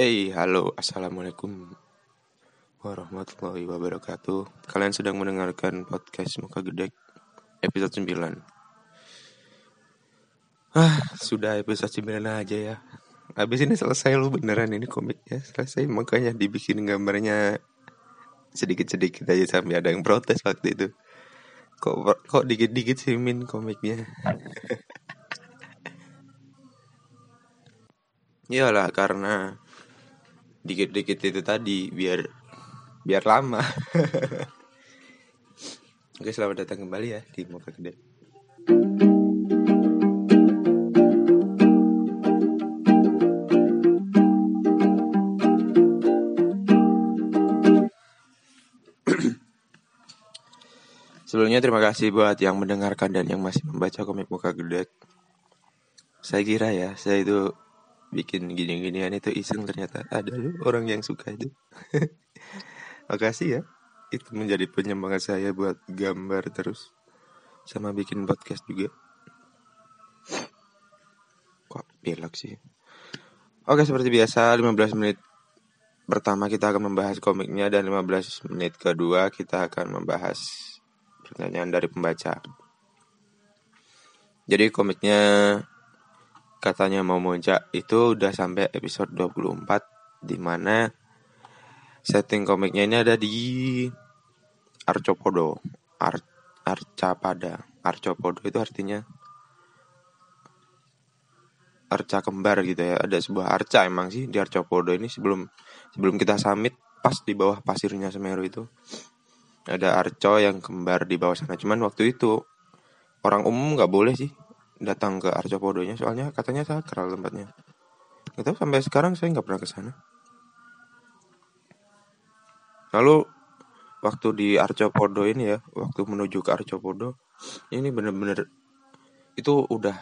Hey, halo, assalamualaikum warahmatullahi wabarakatuh. Kalian sedang mendengarkan podcast Muka Gedek episode 9. Ah, sudah episode 9 aja ya. Habis ini selesai lu beneran ini komiknya selesai makanya dibikin gambarnya sedikit-sedikit aja sampai ada yang protes waktu itu. Kok kok dikit-dikit sih min komiknya. Iyalah karena dikit-dikit itu tadi biar biar lama. Oke, selamat datang kembali ya di Moka Gede. Sebelumnya terima kasih buat yang mendengarkan dan yang masih membaca komik Muka Gede. Saya kira ya, saya itu bikin gini-ginian itu iseng ternyata ada loh orang yang suka itu. Makasih ya. Itu menjadi penyemangat saya buat gambar terus sama bikin podcast juga. Kok belok sih? Oke, seperti biasa 15 menit pertama kita akan membahas komiknya dan 15 menit kedua kita akan membahas pertanyaan dari pembaca. Jadi komiknya katanya mau muncak itu udah sampai episode 24 di mana setting komiknya ini ada di Arcopodo Ar Arcapada Arcopodo itu artinya arca kembar gitu ya. Ada sebuah arca emang sih di Arcopodo ini sebelum sebelum kita summit pas di bawah pasirnya Semeru itu. Ada arco yang kembar di bawah sana. Cuman waktu itu orang umum nggak boleh sih datang ke Arcopodonya soalnya katanya sakral tempatnya. Itu sampai sekarang saya nggak pernah ke sana. Lalu waktu di Arcopodo ini ya, waktu menuju ke Arcopodo, ini bener-bener itu udah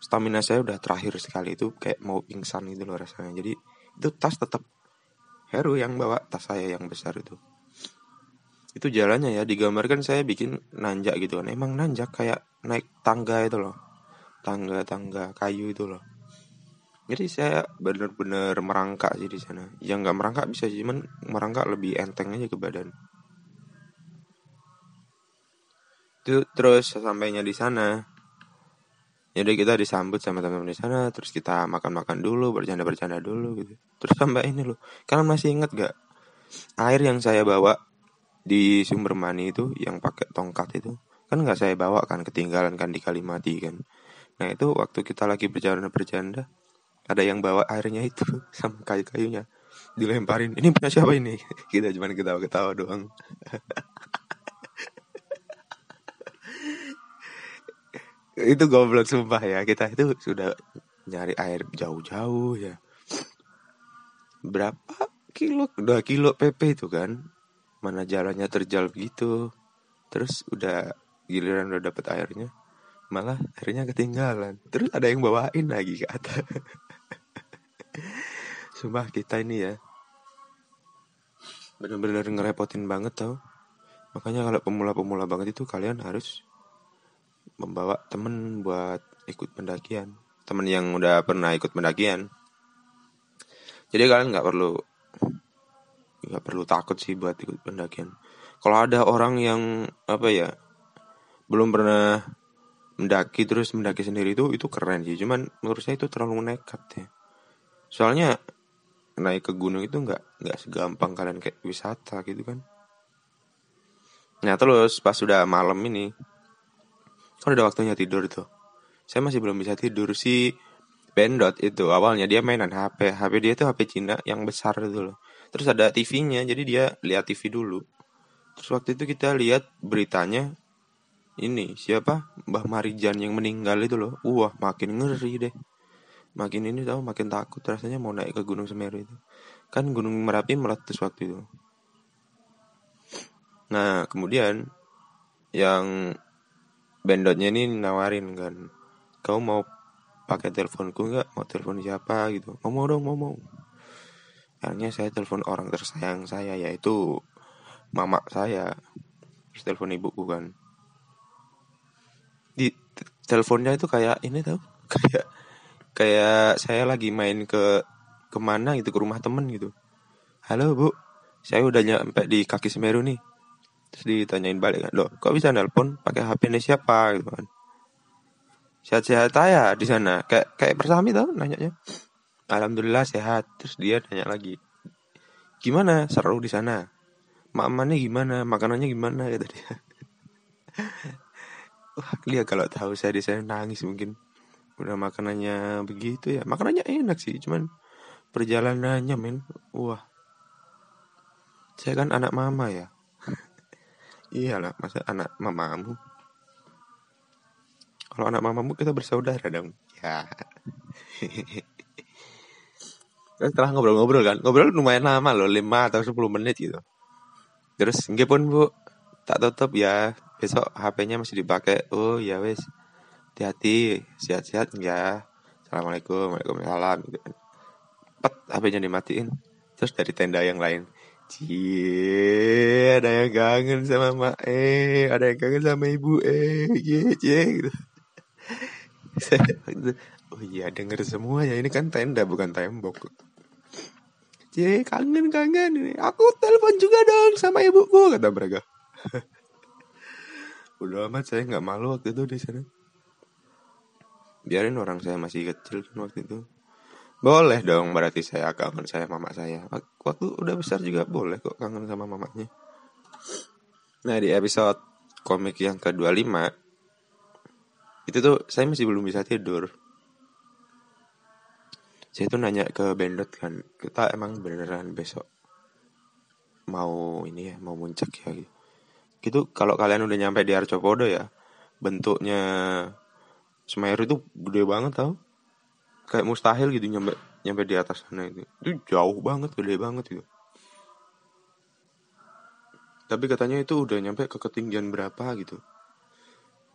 stamina saya udah terakhir sekali itu kayak mau pingsan gitu loh rasanya. Jadi itu tas tetap Heru yang bawa tas saya yang besar itu. Itu jalannya ya digambarkan saya bikin nanjak gitu kan. Emang nanjak kayak naik tangga itu loh tangga-tangga kayu itu loh. Jadi saya bener-bener merangkak sih di sana. Yang nggak merangkak bisa cuman merangkak lebih enteng aja ke badan. Terus sampainya di sana. Jadi kita disambut sama teman-teman di sana terus kita makan-makan dulu bercanda-bercanda dulu gitu. Terus sampai ini loh kalian masih inget gak air yang saya bawa di sumber mani itu yang pakai tongkat itu? Kan nggak saya bawa kan ketinggalan kan di Kalimati kan Nah itu waktu kita lagi bercanda-bercanda ada yang bawa airnya itu sama kayu-kayunya dilemparin. Ini punya siapa ini? Kita cuma ketawa-ketawa doang. Itu goblok sumpah ya. Kita itu sudah nyari air jauh-jauh ya. Berapa kilo? Dua kilo pp itu kan. Mana jalannya terjal begitu. Terus udah giliran udah dapet airnya malah akhirnya ketinggalan. Terus ada yang bawain lagi ke atas. Sumpah kita ini ya bener-bener ngerepotin banget tau. Makanya kalau pemula-pemula banget itu kalian harus membawa temen buat ikut pendakian. Temen yang udah pernah ikut pendakian. Jadi kalian nggak perlu nggak perlu takut sih buat ikut pendakian. Kalau ada orang yang apa ya belum pernah mendaki terus mendaki sendiri itu itu keren sih. Cuman menurut saya itu terlalu nekat ya. Soalnya naik ke gunung itu nggak nggak segampang kalian kayak wisata gitu kan. Nah terus pas sudah malam ini kan udah waktunya tidur tuh. Saya masih belum bisa tidur si Bendot itu. Awalnya dia mainan HP HP dia tuh HP Cina yang besar itu loh. Terus ada TV-nya jadi dia lihat TV dulu. Terus waktu itu kita lihat beritanya ini siapa? Mbah Marijan yang meninggal itu loh. Wah makin ngeri deh. Makin ini tahu makin takut rasanya mau naik ke Gunung Semeru itu. Kan Gunung Merapi meletus waktu itu. Nah kemudian yang bendotnya ini nawarin kan kau mau pakai teleponku nggak? Mau telepon siapa? gitu. Mau mau dong mau mau. Akhirnya saya telepon orang tersayang saya yaitu mama saya. Terus telepon ibuku kan di teleponnya itu kayak ini tau kayak kayak saya lagi main ke ke mana gitu ke rumah temen gitu. Halo bu. Saya udah nyampe di kaki Semeru nih. Terus ditanyain balik kan loh kok bisa nelpon? Pakai HP ini siapa? Gitu kan. Sehat-sehat aja di sana. Kayak kayak bersami tau nanyanya. Alhamdulillah sehat. Terus dia tanya lagi gimana? Seru di sana? Mamannya gimana? Makanannya gimana? Kata dia wah dia kalau tahu saya di sana nangis mungkin. Udah makanannya begitu ya. Makanannya enak sih cuman perjalanannya men. Wah. Saya kan anak mama ya. Iyalah masa anak mamamu? Kalau anak mamamu kita bersaudara dong. Ya. Setelah ngobrol-ngobrol kan. Ngobrol lumayan lama loh 5 atau 10 menit gitu. Terus nggak pun bu. Tak tutup ya besok HP-nya masih dipakai. Oh ya wes. Hati-hati. Sehat-sehat ya. Assalamualaikum waalaikumsalam. Gitu pet HP-nya dimatiin. Terus dari tenda yang lain. Cie, ada yang kangen sama mak eh, ada yang kangen sama ibu eh, cie, cie gitu. oh iya denger semua ya ini kan tenda bukan tembok. Cie kangen kangen. Aku telepon juga dong sama ibuku kata mereka. Udah amat saya nggak malu waktu itu di sana. Biarin orang saya masih kecil kan waktu itu. Boleh dong berarti saya kangen saya mama saya. Waktu udah besar juga boleh kok kangen sama mamanya. Nah di episode komik yang ke-25 itu tuh saya masih belum bisa tidur. Saya tuh nanya ke Bendot kan, kita emang beneran besok mau ini ya, mau muncak ya gitu. Gitu kalau kalian udah nyampe di Arcopodo ya, bentuknya Semeru itu gede banget tau. Kayak mustahil gitu nyampe nyampe di atas sana itu. Itu jauh banget gede banget itu tapi katanya itu udah nyampe ke ketinggian berapa gitu.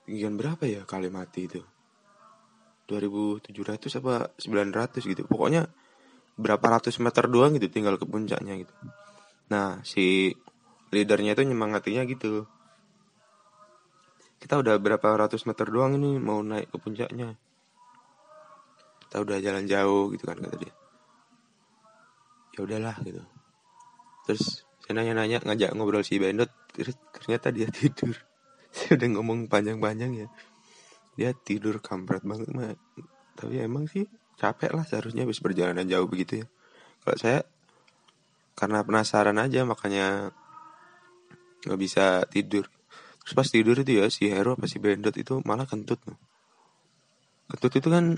Ketinggian berapa ya kali mati itu? 2700 apa 900 gitu. Pokoknya berapa ratus meter doang gitu tinggal ke puncaknya gitu. Nah si leadernya itu nyemangatinya gitu. Kita udah berapa ratus meter doang ini mau naik ke puncaknya. Kita udah jalan jauh gitu kan kata dia. Ya udahlah gitu. Terus saya nanya-nanya ngajak ngobrol si Bendot terus ternyata dia tidur. Saya udah ngomong panjang-panjang ya. Dia tidur kampret banget mah tapi emang sih capek lah seharusnya habis perjalanan jauh begitu ya. Kalau saya karena penasaran aja makanya nggak bisa tidur. Terus pas tidur itu ya si Hero apa si Bendot itu malah kentut kentut itu kan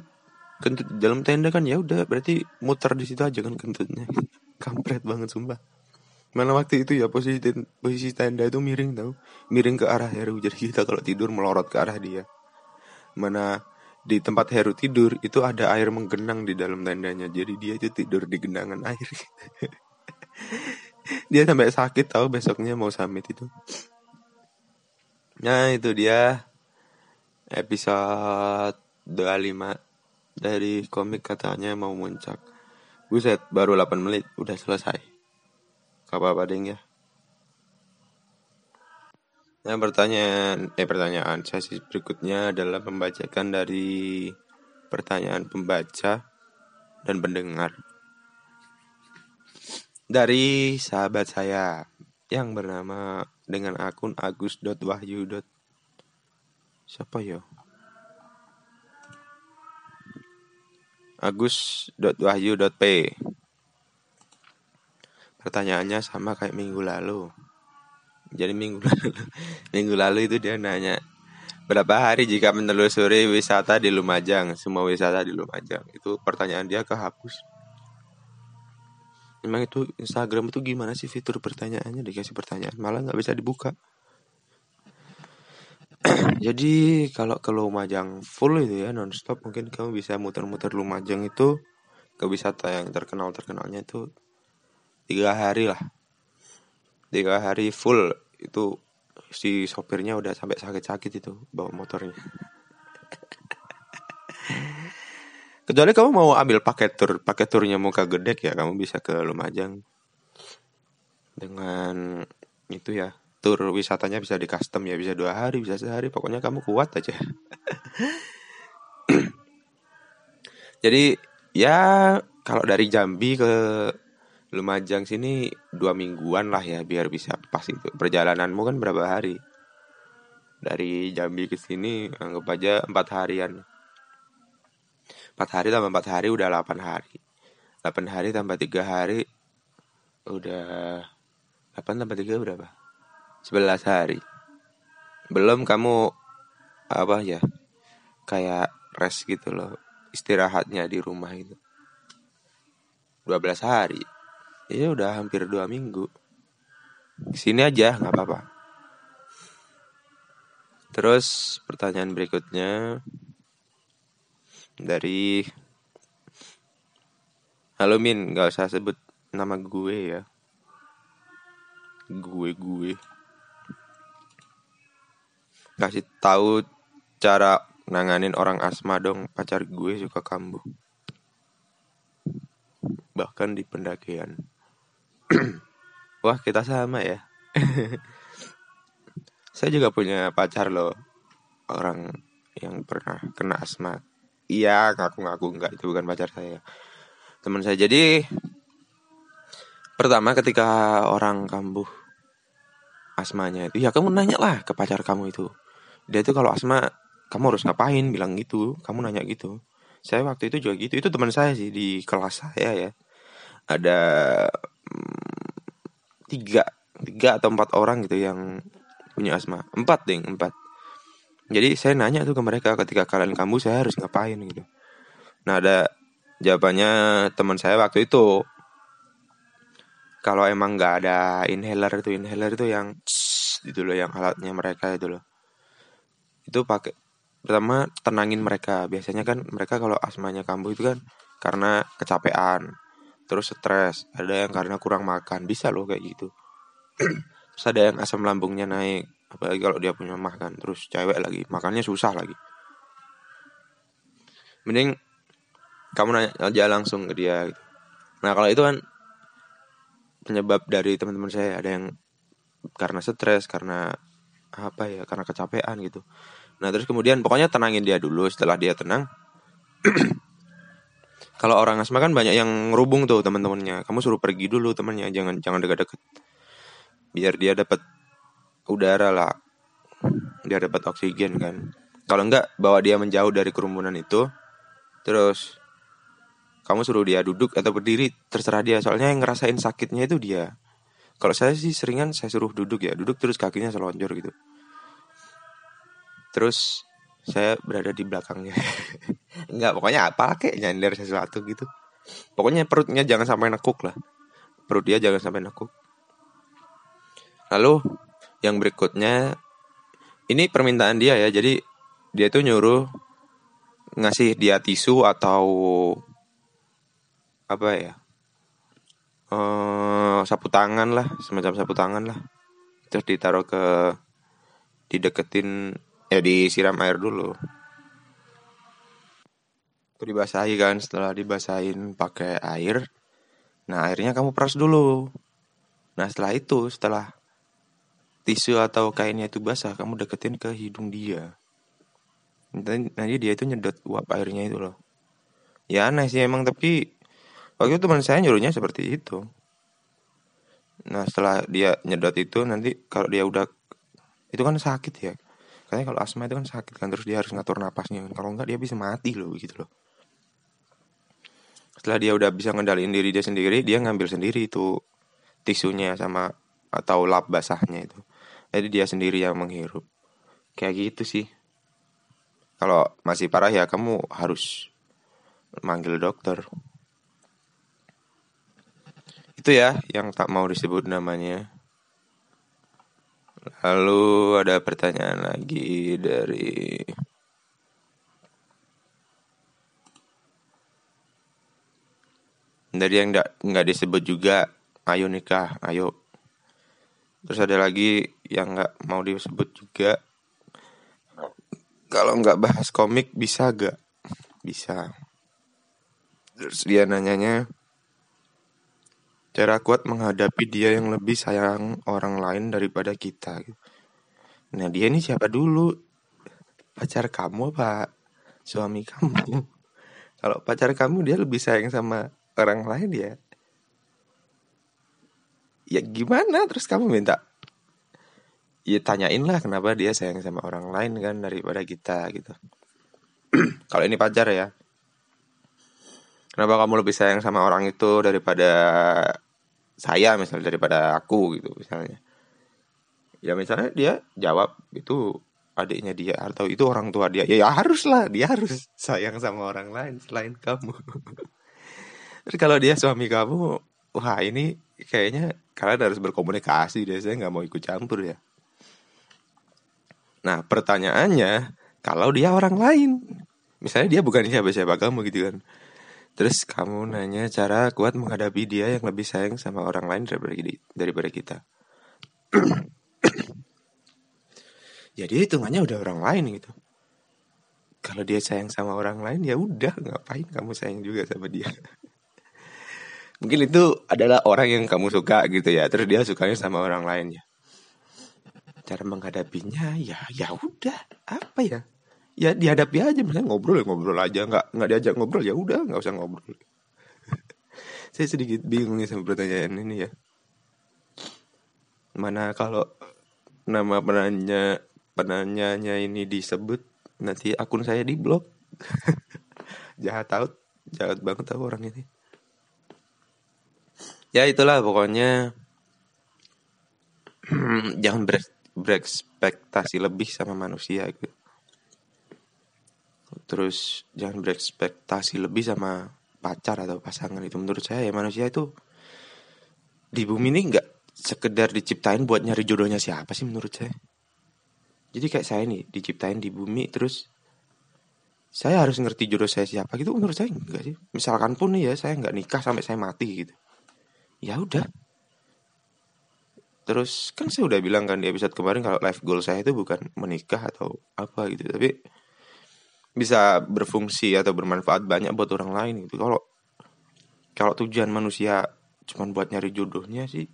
kentut dalam tenda kan ya udah berarti muter di situ aja kan kentutnya. Kampret banget sumpah. Mana waktu itu ya posisi posisi tenda itu miring tau. Miring ke arah Heru. Jadi kita kalau tidur melorot ke arah dia. Mana di tempat Heru tidur itu ada air menggenang di dalam tendanya. Jadi dia itu tidur di genangan air dia sampai sakit tahu besoknya mau summit itu nah itu dia episode 25 dari komik katanya mau muncak. Buset, baru 8 menit udah selesai. Gak apa-apa ya. Nah pertanyaan, eh pertanyaan sesi berikutnya adalah membacakan dari pertanyaan pembaca dan pendengar. Dari sahabat saya yang bernama dengan akun agus.wahyu. Siapa ya? agus.wahyu.p Pertanyaannya sama kayak minggu lalu. Jadi minggu lalu, minggu lalu itu dia nanya berapa hari jika menelusuri wisata di Lumajang, semua wisata di Lumajang. Itu pertanyaan dia kehapus. Emang itu Instagram itu gimana sih fitur pertanyaannya? Dikasih pertanyaan malah nggak bisa dibuka. Jadi kalau ke Lumajang full itu ya nonstop mungkin kamu bisa muter-muter Lumajang itu ke wisata yang terkenal terkenalnya itu tiga hari lah. Tiga hari full itu si sopirnya udah sampai sakit-sakit itu bawa motornya kecuali kamu mau ambil paket tur paket turnya muka gedek ya kamu bisa ke Lumajang. Dengan itu ya tur wisatanya bisa di custom ya bisa dua hari bisa sehari pokoknya kamu kuat aja. Jadi ya kalau dari Jambi ke Lumajang sini dua mingguan lah ya biar bisa pas itu. Perjalananmu kan berapa hari? Dari Jambi ke sini anggap aja empat harian empat hari tambah empat hari udah delapan hari. Delapan hari tambah tiga hari udah delapan tambah tiga berapa? Sebelas hari. Belum kamu apa ya kayak rest gitu loh istirahatnya di rumah itu 12 hari. Ya udah hampir dua minggu. Sini aja nggak apa-apa. Terus pertanyaan berikutnya dari Halo Min, gak usah sebut nama gue ya. Gue gue. Kasih tahu cara nanganin orang asma dong. Pacar gue suka kambuh. Bahkan di pendakian. Wah, kita sama ya. Saya juga punya pacar loh. Orang yang pernah kena asma. Iya, ngaku-ngaku enggak itu bukan pacar saya. Teman saya. Jadi pertama ketika orang kambuh asmanya itu ya kamu nanya lah ke pacar kamu itu. Dia itu kalau asma kamu harus ngapain bilang gitu. Kamu nanya gitu. Saya waktu itu juga gitu. Itu teman saya sih di kelas saya ya. Ada hmm, tiga tiga atau empat orang gitu yang punya asma empat ding empat jadi saya nanya tuh ke mereka ketika kalian kamu saya harus ngapain gitu. Nah ada jawabannya teman saya waktu itu. Kalau emang nggak ada inhaler itu inhaler itu yang itu loh yang alatnya mereka itu loh. Itu pakai pertama tenangin mereka. Biasanya kan mereka kalau asmanya kambuh itu kan karena kecapean terus stres. Ada yang karena kurang makan. Bisa loh kayak gitu. Terus ada yang asam lambungnya naik apalagi kalau dia punya mah kan terus cewek lagi makannya susah lagi. Mending kamu nanya aja langsung ke dia gitu. nah kalau itu kan penyebab dari teman-teman saya ada yang karena stres karena apa ya karena kecapean gitu. Nah terus kemudian pokoknya tenangin dia dulu setelah dia tenang kalau orang asma kan banyak yang ngerubung tuh teman-temannya. Kamu suruh pergi dulu temannya jangan jangan dekat-dekat. Biar dia dapat udara lah. Dia dapat oksigen kan. Kalau enggak bawa dia menjauh dari kerumunan itu. Terus kamu suruh dia duduk atau berdiri terserah dia. Soalnya yang ngerasain sakitnya itu dia. Kalau saya sih seringan saya suruh duduk ya duduk terus kakinya selonjor gitu. Terus saya berada di belakangnya. Enggak pokoknya apa kayak nyender sesuatu gitu. Pokoknya perutnya jangan sampai nekuk lah. Perut dia jangan sampai nekuk. Lalu yang berikutnya ini permintaan dia ya. Jadi dia tuh nyuruh ngasih dia tisu atau apa ya? Uh, sapu tangan lah, semacam sapu tangan lah. Terus ditaruh ke dideketin ya disiram air dulu. Itu dibasahi kan, setelah dibasahin pakai air. Nah, airnya kamu peras dulu. Nah, setelah itu, setelah tisu atau kainnya itu basah, kamu deketin ke hidung dia. Nanti, dia itu nyedot uap airnya itu loh. Ya aneh sih emang tapi waktu teman saya nyuruhnya seperti itu. Nah setelah dia nyedot itu nanti kalau dia udah itu kan sakit ya. Katanya kalau asma itu kan sakit kan terus dia harus ngatur napasnya. Kalau enggak dia bisa mati loh gitu loh. Setelah dia udah bisa ngendaliin diri dia sendiri, dia ngambil sendiri itu tisunya sama atau lap basahnya itu. Jadi dia sendiri yang menghirup. Kayak gitu sih. Kalau masih parah ya kamu harus manggil dokter. Itu ya yang tak mau disebut namanya. Lalu ada pertanyaan lagi dari dari yang nggak nggak disebut juga ayo nikah ayo terus ada lagi yang nggak mau disebut juga. Kalau nggak bahas komik bisa gak bisa. Terus dia nanyanya cara kuat menghadapi dia yang lebih sayang orang lain daripada kita. Nah dia ini siapa dulu? Pacar kamu pak suami kamu? Kalau pacar kamu dia lebih sayang sama orang lain ya ya gimana? Terus kamu minta? Ya tanyain lah kenapa dia sayang sama orang lain kan daripada kita gitu. Kalau ini pacar ya. Kenapa kamu lebih sayang sama orang itu daripada saya misalnya daripada aku gitu misalnya? Ya misalnya dia jawab itu adiknya dia atau itu orang tua dia. Ya, ya harus lah dia harus sayang sama orang lain selain kamu. Terus kalau dia suami kamu wah ini kayaknya kalian harus berkomunikasi deh saya nggak mau ikut campur ya. Nah pertanyaannya kalau dia orang lain misalnya dia bukan siapa-siapa kamu gitu kan. Terus kamu nanya cara kuat menghadapi dia yang lebih sayang sama orang lain daripada kita. Jadi ya hitungannya udah orang lain gitu. Kalau dia sayang sama orang lain ya udah ngapain kamu sayang juga sama dia mungkin itu adalah orang yang kamu suka gitu ya. Terus dia sukanya sama orang lain ya. Cara menghadapinya ya ya udah. Apa ya? Ya dihadapi aja misalnya ngobrol ya ngobrol aja. Nggak nggak diajak ngobrol ya udah nggak usah ngobrol. Saya sedikit bingung nih sama pertanyaan ini ya. Mana kalau nama penanya penanyanya ini disebut nanti akun saya di blok jahat tahu jahat banget tahu orang ini ya itulah pokoknya jangan ber, berekspektasi lebih sama manusia gitu terus jangan berekspektasi lebih sama pacar atau pasangan itu menurut saya ya manusia itu di bumi ini nggak sekedar diciptain buat nyari jodohnya siapa sih menurut saya jadi kayak saya nih diciptain di bumi terus saya harus ngerti jodoh saya siapa gitu menurut saya enggak sih. Misalkan pun nih ya saya nggak nikah sampai saya mati gitu. Ya udah. Terus kan saya udah bilang kan di episode kemarin kalau life goal saya itu bukan menikah atau apa gitu, tapi bisa berfungsi atau bermanfaat banyak buat orang lain gitu. Kalau kalau tujuan manusia cuma buat nyari jodohnya sih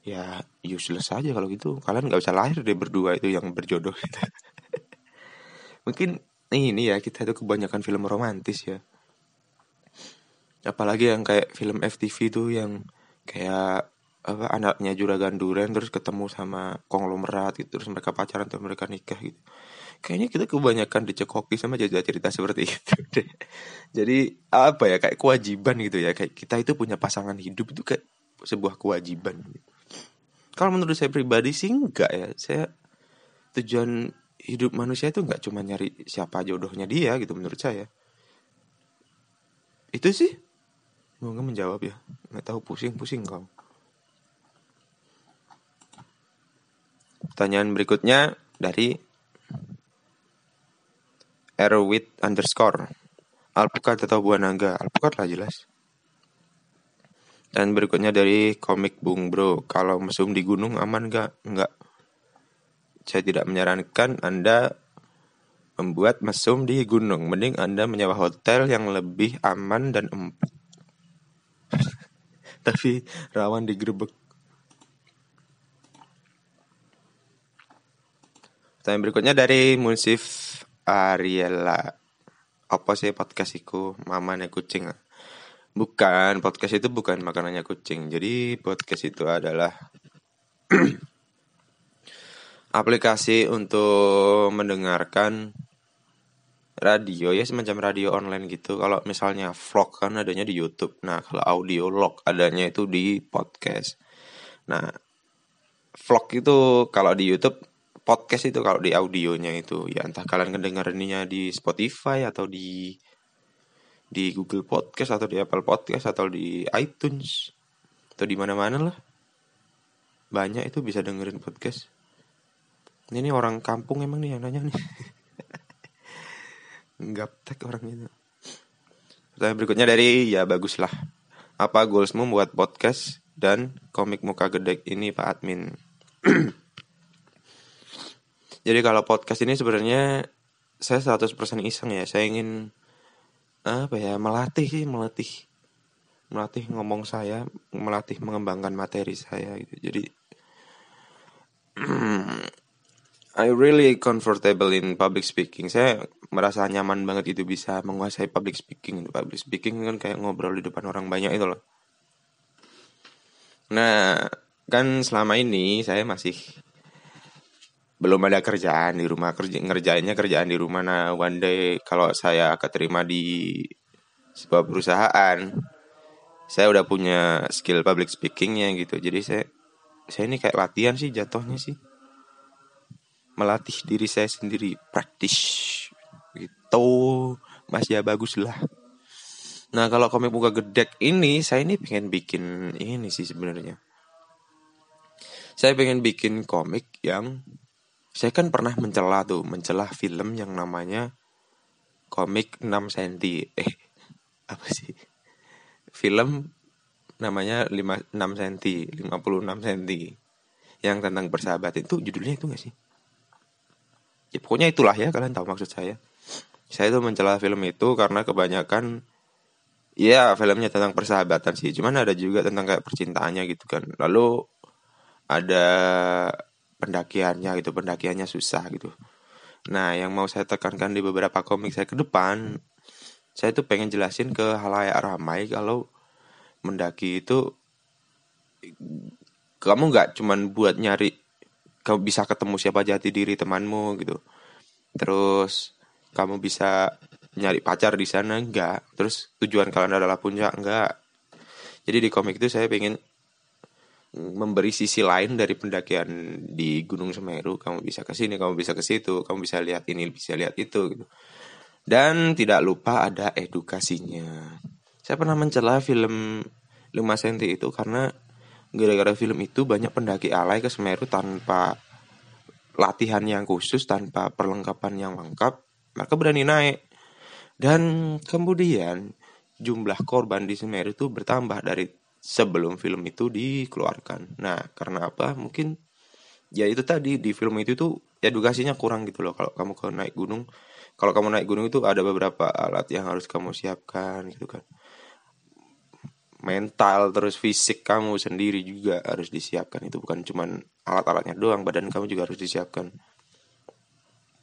ya useless aja kalau gitu kalian nggak usah lahir deh berdua itu yang berjodoh gitu. mungkin ini ya kita itu kebanyakan film romantis ya apalagi yang kayak film FTV itu yang kayak apa anaknya juragan duren terus ketemu sama konglomerat gitu terus mereka pacaran terus mereka nikah gitu. Kayaknya kita kebanyakan dicekoki sama cerita-cerita seperti itu deh. Jadi apa ya kayak kewajiban gitu ya kayak kita itu punya pasangan hidup itu kayak sebuah kewajiban gitu. Kalau menurut saya pribadi sih enggak ya saya tujuan hidup manusia itu enggak cuma nyari siapa jodohnya dia gitu menurut saya. Itu sih nggak menjawab ya nggak tahu pusing pusing kau pertanyaan berikutnya dari Erwit underscore Alpukat atau buah naga Alpukat lah jelas dan berikutnya dari komik Bung Bro, kalau mesum di gunung aman gak? Enggak. Saya tidak menyarankan Anda membuat mesum di gunung. Mending Anda menyewa hotel yang lebih aman dan empuk. Tapi rawan digerebek. Pertanyaan berikutnya dari Munsif Ariela. Apa sih podcastku? Mama nih kucing. Bukan, podcast itu bukan makanannya kucing. Jadi podcast itu adalah aplikasi untuk mendengarkan radio ya semacam radio online gitu. Kalau misalnya vlog kan adanya di YouTube. Nah, kalau audio log adanya itu di podcast. Nah, vlog itu kalau di YouTube, podcast itu kalau di audionya itu ya entah kalian kedengarannya di Spotify atau di di Google Podcast atau di Apple Podcast atau di iTunes atau di mana-mana lah banyak itu bisa dengerin podcast ini orang kampung emang nih yang nanya nih tag orang itu. Pertanyaan berikutnya dari ya baguslah. Apa goalsmu buat podcast dan komik muka gede ini Pak Admin? Jadi kalau podcast ini sebenarnya saya 100% iseng ya. Saya ingin apa ya melatih sih melatih. Melatih ngomong saya melatih mengembangkan materi saya gitu. Jadi I really comfortable in public speaking. Saya merasa nyaman banget itu bisa menguasai public speaking public speaking kan kayak ngobrol di depan orang banyak itu loh. Nah kan selama ini saya masih belum ada kerjaan di rumah. Kerja ngerjainnya kerjaan di rumah. Nah one day kalau saya keterima di sebuah perusahaan saya udah punya skill public speakingnya gitu. Jadi saya saya ini kayak latihan sih jatuhnya sih. Melatih diri saya sendiri praktis gitu. Masih ya bagus lah nah kalau komik muka gedek ini saya ini pengen bikin ini sih sebenarnya. Saya pengen bikin komik yang saya kan pernah mencela tuh mencela film yang namanya komik 6 cm eh apa sih? Film namanya 5, 6 cm 56 cm yang tentang persahabatan itu judulnya itu gak sih? Ya pokoknya itulah ya kalian tahu maksud saya saya itu mencela film itu karena kebanyakan ya filmnya tentang persahabatan sih. Cuman ada juga tentang kayak percintaannya gitu kan. Lalu ada pendakiannya gitu pendakiannya susah gitu. Nah yang mau saya tekankan di beberapa komik saya ke depan saya tuh pengen jelasin ke halayak ramai kalau mendaki itu kamu nggak cuman buat nyari kamu bisa ketemu siapa jati diri temanmu gitu. Terus kamu bisa nyari pacar di sana? Enggak. Terus tujuan kalian adalah puncak? Enggak. Jadi di komik itu saya pengen memberi sisi lain dari pendakian di Gunung Semeru. Kamu bisa ke sini kamu bisa ke situ kamu bisa lihat ini bisa lihat itu gitu. Dan tidak lupa ada edukasinya. Saya pernah mencela film 5 cm itu karena gara-gara film itu banyak pendaki alay ke Semeru tanpa latihan yang khusus, tanpa perlengkapan yang lengkap, mereka berani naik. Dan kemudian jumlah korban di Semeru itu bertambah dari sebelum film itu dikeluarkan. Nah, karena apa? Mungkin ya itu tadi di film itu tuh edukasinya kurang gitu loh. Kalau kamu ke naik gunung, kalau kamu naik gunung itu ada beberapa alat yang harus kamu siapkan gitu kan mental terus fisik kamu sendiri juga harus disiapkan itu bukan cuman alat-alatnya doang badan kamu juga harus disiapkan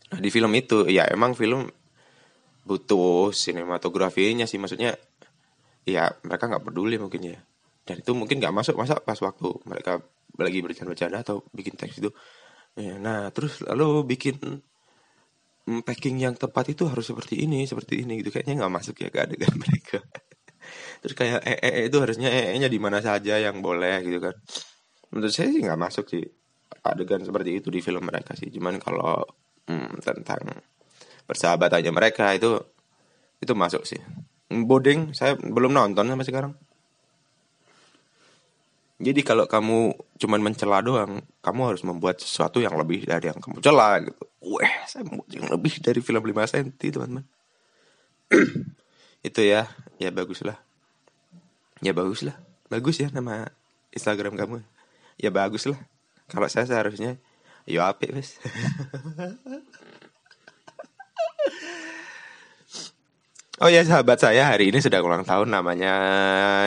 nah di film itu ya emang film butuh sinematografinya sih maksudnya ya mereka nggak peduli mungkin ya. Dan itu mungkin nggak masuk masa pas waktu mereka lagi bercanda-bercanda atau bikin teks itu. Ya, nah terus lalu bikin packing yang tepat itu harus seperti ini seperti ini gitu. Kayaknya nggak masuk ya ke adegan mereka. Terus kayak ee -e itu harusnya ee nya di mana saja yang boleh gitu kan. Menurut saya sih nggak masuk sih adegan seperti itu di film mereka sih. Cuman kalau hmm, tentang persahabatannya mereka itu itu masuk sih. Boding saya belum nonton sampai sekarang. Jadi kalau kamu cuman mencela doang, kamu harus membuat sesuatu yang lebih dari yang kamu cela gitu. Wah, saya mau yang lebih dari film 5 cm, teman-teman. itu ya, ya bagus lah ya bagus lah bagus ya nama Instagram kamu. Ya bagus lah kalau saya seharusnya ya apik wes Oh ya sahabat saya hari ini sudah ulang tahun namanya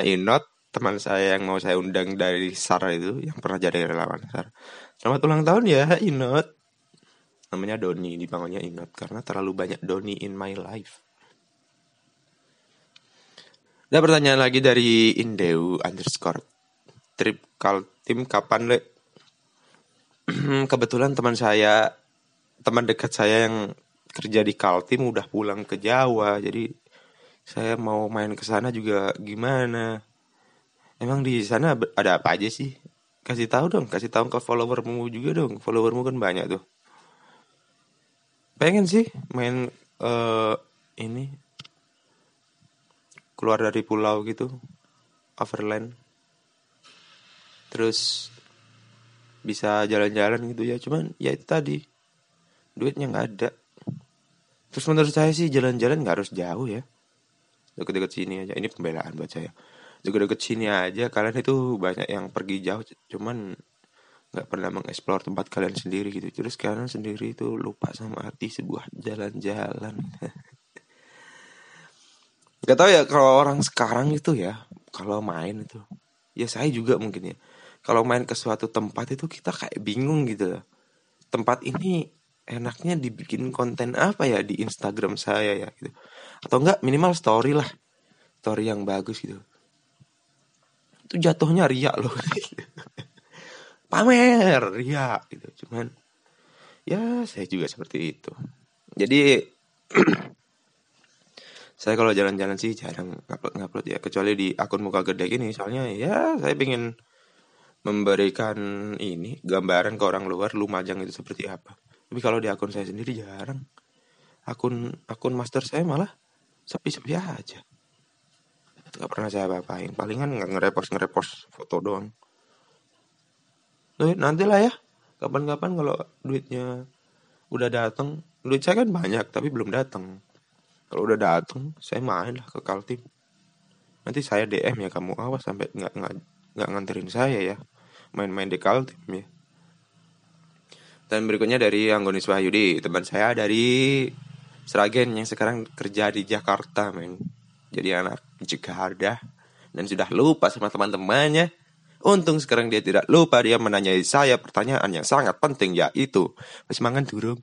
Inot teman saya yang mau saya undang dari SAR itu yang pernah jadi relawan SAR. Selamat ulang tahun ya Inot. Namanya Doni dipanggilnya Inot karena terlalu banyak Doni in my life. Ada pertanyaan lagi dari Indeu underscore trip kal tim kapan le? Kebetulan teman saya teman dekat saya yang kerja di Kaltim udah pulang ke Jawa. Jadi saya mau main ke sana juga gimana? Emang di sana ada apa aja sih? Kasih tahu dong kasih tahu ke followermu juga dong. Followermu kan banyak tuh. Pengen sih main uh, ini keluar dari pulau gitu overland. Terus bisa jalan-jalan gitu ya. Cuman ya itu tadi duitnya nggak ada. Terus menurut saya sih jalan-jalan nggak harus jauh ya. Deket-deket sini aja. Ini pembelaan buat saya. Deket-deket sini aja. Kalian itu banyak yang pergi jauh. Cuman nggak pernah mengeksplor tempat kalian sendiri gitu. Terus kalian sendiri itu lupa sama arti sebuah jalan-jalan. Gak tau ya kalau orang sekarang itu ya kalau main itu. Ya saya juga mungkin ya kalau main ke suatu tempat itu kita kayak bingung gitu. Tempat ini enaknya dibikin konten apa ya di Instagram saya ya gitu. Atau enggak minimal story lah. Story yang bagus gitu. Itu jatuhnya riak loh. Pamer riak gitu. Cuman ya saya juga seperti itu. Jadi saya kalau jalan-jalan sih jarang ngupload ngupload ya. Kecuali di akun muka gede ini soalnya ya saya pengen memberikan ini gambaran ke orang luar Lumajang itu seperti apa. Tapi kalau di akun saya sendiri jarang. Akun akun master saya malah sepi-sepi aja. Nggak pernah saya apa-apain. Palingan nggak ngerepost ngerepost foto doang. Nanti lah ya. Kapan-kapan kalau duitnya udah datang duit saya kan banyak tapi belum datang kalau udah datang saya main lah ke Kaltim. Nanti saya DM ya kamu awas sampai nggak nggak nggak nganterin saya ya. Main-main di Kaltim ya. Dan berikutnya dari Anggonis Wahyudi teman saya dari Seragen yang sekarang kerja di Jakarta men. Jadi anak Jakarta dan sudah lupa sama teman-temannya. Untung sekarang dia tidak lupa dia menanyai saya pertanyaan yang sangat penting yaitu masih mangan durung.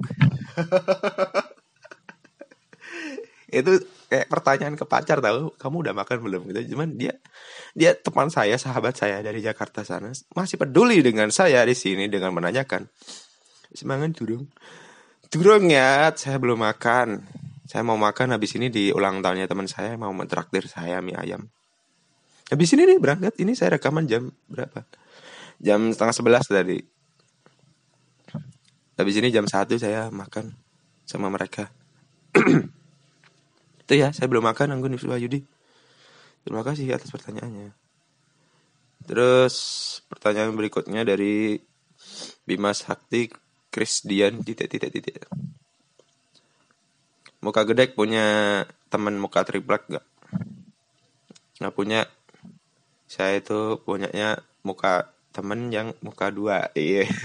itu kayak pertanyaan ke pacar tahu kamu udah makan belum gitu cuman dia dia teman saya sahabat saya dari Jakarta sana masih peduli dengan saya di sini dengan menanyakan semangat durung durung ya saya belum makan saya mau makan habis ini di ulang tahunnya teman saya mau mentraktir saya mie ayam Habis ini nih berangkat. Ini saya rekaman jam berapa? Jam setengah sebelas tadi. Habis ini jam satu saya makan sama mereka. Itu ya, saya belum makan Anggun Yudi. Terima kasih atas pertanyaannya. Terus pertanyaan berikutnya dari Bima Sakti Krisdian titik titik titik. Muka gedek punya teman muka triplek gak? Nggak punya saya itu punyanya muka temen yang muka dua iya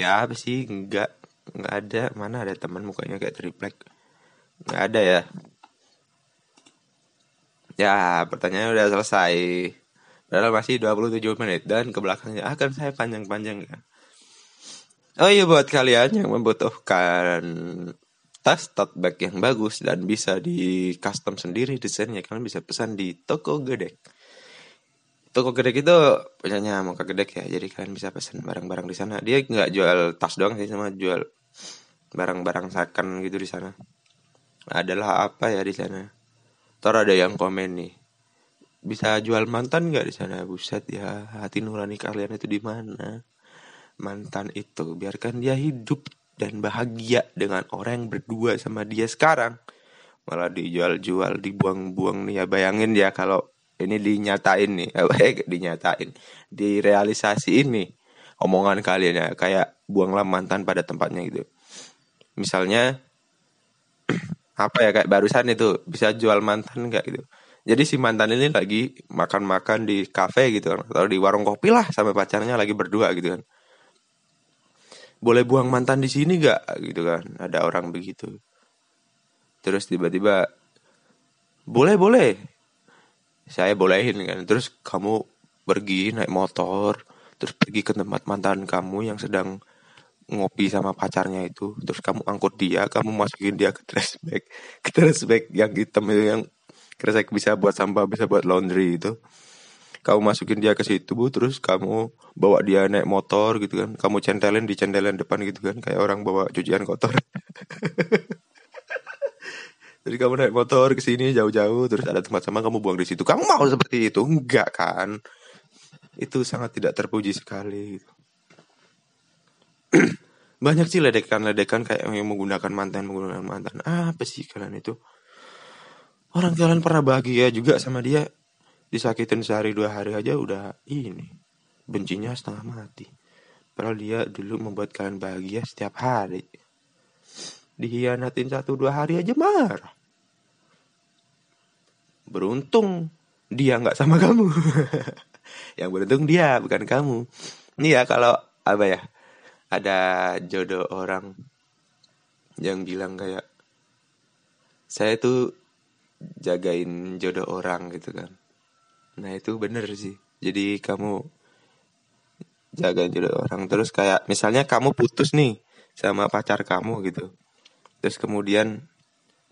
ya apa sih enggak enggak ada. Mana ada teman mukanya kayak triplek enggak ada ya? Ya pertanyaannya udah selesai. Padahal masih 27 menit dan ke belakangnya akan saya panjang-panjang ya. Oh iya buat kalian yang membutuhkan tas tote bag yang bagus dan bisa di custom sendiri desainnya kalian bisa pesan di toko gedek toko gedek itu punyanya muka gedek ya. Jadi kalian bisa pesan barang-barang di sana. Dia nggak jual tas doang sih sama jual barang-barang second gitu di sana. Adalah apa ya di sana? Ntar ada yang komen nih. Bisa jual mantan nggak di sana? Buset ya hati nurani kalian itu di mana? Mantan itu biarkan dia hidup dan bahagia dengan orang yang berdua sama dia sekarang. Malah dijual-jual dibuang-buang nih ya bayangin ya kalau ini dinyatain nih eh dinyatain. Direalisasi ini omongan kalian ya kayak buanglah mantan pada tempatnya gitu. Misalnya apa ya kayak barusan itu bisa jual mantan nggak gitu? Jadi si mantan ini lagi makan-makan di kafe gitu kan atau di warung kopi lah sama pacarnya lagi berdua gitu kan. Boleh buang mantan di sini gak gitu kan ada orang begitu. Terus tiba-tiba boleh boleh saya bolehin kan. Terus kamu pergi naik motor terus pergi ke tempat mantan kamu yang sedang ngopi sama pacarnya itu. Terus kamu angkut dia kamu masukin dia ke trash bag. Ke trash bag yang hitam itu yang kresek bisa buat sampah bisa buat laundry itu. Kamu masukin dia ke situ bu terus kamu bawa dia naik motor gitu kan. Kamu centelin di centelin depan gitu kan. Kayak orang bawa cucian kotor jadi kamu naik motor ke sini jauh-jauh terus ada tempat sama kamu buang di situ. Kamu mau seperti itu? Enggak kan? Itu sangat tidak terpuji sekali gitu. banyak sih ledekan-ledekan kayak yang menggunakan mantan menggunakan mantan. Apa sih kalian itu? Orang kalian pernah bahagia juga sama dia. Disakitin sehari dua hari aja udah ini bencinya setengah mati. Padahal dia dulu membuat kalian bahagia setiap hari. Dihianatin satu dua hari aja marah beruntung dia nggak sama kamu. Yang beruntung dia bukan kamu. Ini ya kalau apa ya ada jodoh orang yang bilang kayak saya tuh jagain jodoh orang gitu kan. Nah itu bener sih. Jadi kamu jagain jodoh orang. Terus kayak misalnya kamu putus nih sama pacar kamu gitu. Terus kemudian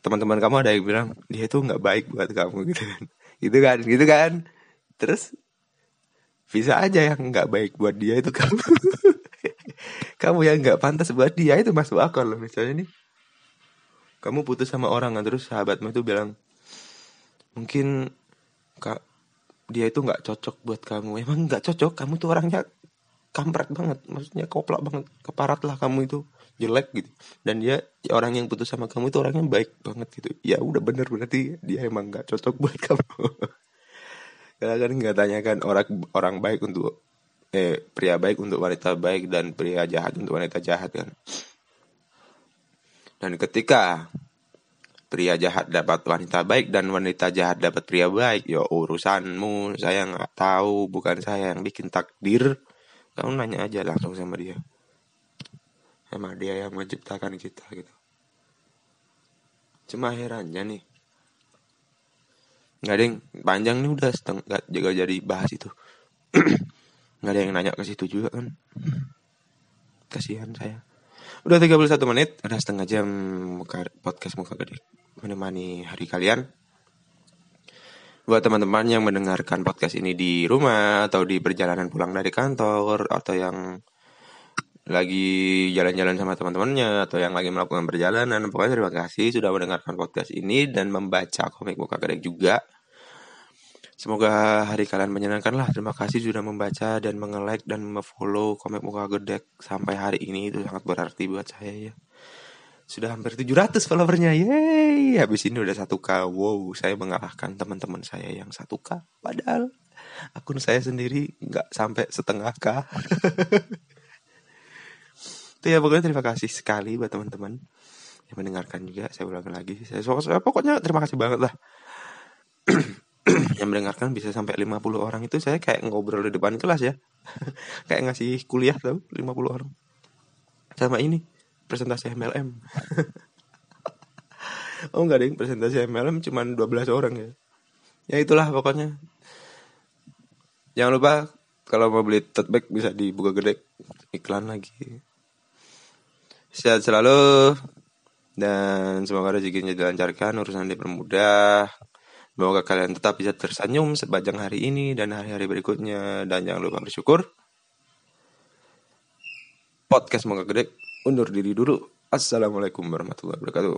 teman-teman kamu ada yang bilang dia itu nggak baik buat kamu gitu kan. Gitu kan gitu kan. Terus bisa aja yang nggak baik buat dia itu kamu. Kamu yang nggak pantas buat dia itu masuk akal loh. Misalnya nih kamu putus sama orang kan terus sahabatmu itu bilang mungkin kak dia itu nggak cocok buat kamu. Emang nggak cocok kamu tuh orangnya kampret banget. Maksudnya koplak banget keparat lah kamu itu jelek gitu dan dia orang yang putus sama kamu itu orangnya baik banget gitu ya udah bener berarti dia emang nggak cocok buat kamu karena kan nggak tanyakan orang orang baik untuk eh pria baik untuk wanita baik dan pria jahat untuk wanita jahat kan dan ketika pria jahat dapat wanita baik dan wanita jahat dapat pria baik, ya urusanmu. Saya nggak tahu, bukan saya yang bikin takdir. Kamu nanya aja langsung sama dia. Sama dia yang menciptakan kita gitu. Cuma herannya nih. Nggak ada yang panjang nih udah setengah juga jadi bahas itu. nggak ada yang nanya ke situ juga kan. Kasihan saya. Udah 31 menit, udah setengah jam muka, podcast muka gede menemani hari kalian. Buat teman-teman yang mendengarkan podcast ini di rumah atau di perjalanan pulang dari kantor atau yang lagi jalan-jalan sama teman-temannya atau yang lagi melakukan perjalanan, pokoknya terima kasih sudah mendengarkan podcast ini dan membaca komik muka gede juga. Semoga hari kalian menyenangkan lah. Terima kasih sudah membaca dan mengelike dan memfollow komik muka gede sampai hari ini itu sangat berarti buat saya ya. Sudah hampir 700 followernya. Yeay. Habis ini udah 1K. Wow, saya mengalahkan teman-teman saya yang 1K. Padahal akun saya sendiri nggak sampai setengah K. itu ya pokoknya terima kasih sekali buat teman-teman yang mendengarkan juga. Saya ulang lagi. Saya, saya pokoknya terima kasih banget lah. yang mendengarkan bisa sampai 50 orang itu saya kayak ngobrol di depan kelas ya. kayak ngasih kuliah tau 50 orang. Sama ini presentasi MLM. oh enggak deh, presentasi MLM cuma 12 orang ya. Ya itulah pokoknya. Jangan lupa kalau mau beli tote bag bisa dibuka gede iklan lagi. Sehat selalu dan semoga rezekinya dilancarkan, urusan dipermudah. Semoga kalian tetap bisa tersenyum sepanjang hari ini dan hari-hari berikutnya. Dan jangan lupa bersyukur. Podcast Moga Gede undur diri dulu. Assalamualaikum warahmatullahi wabarakatuh.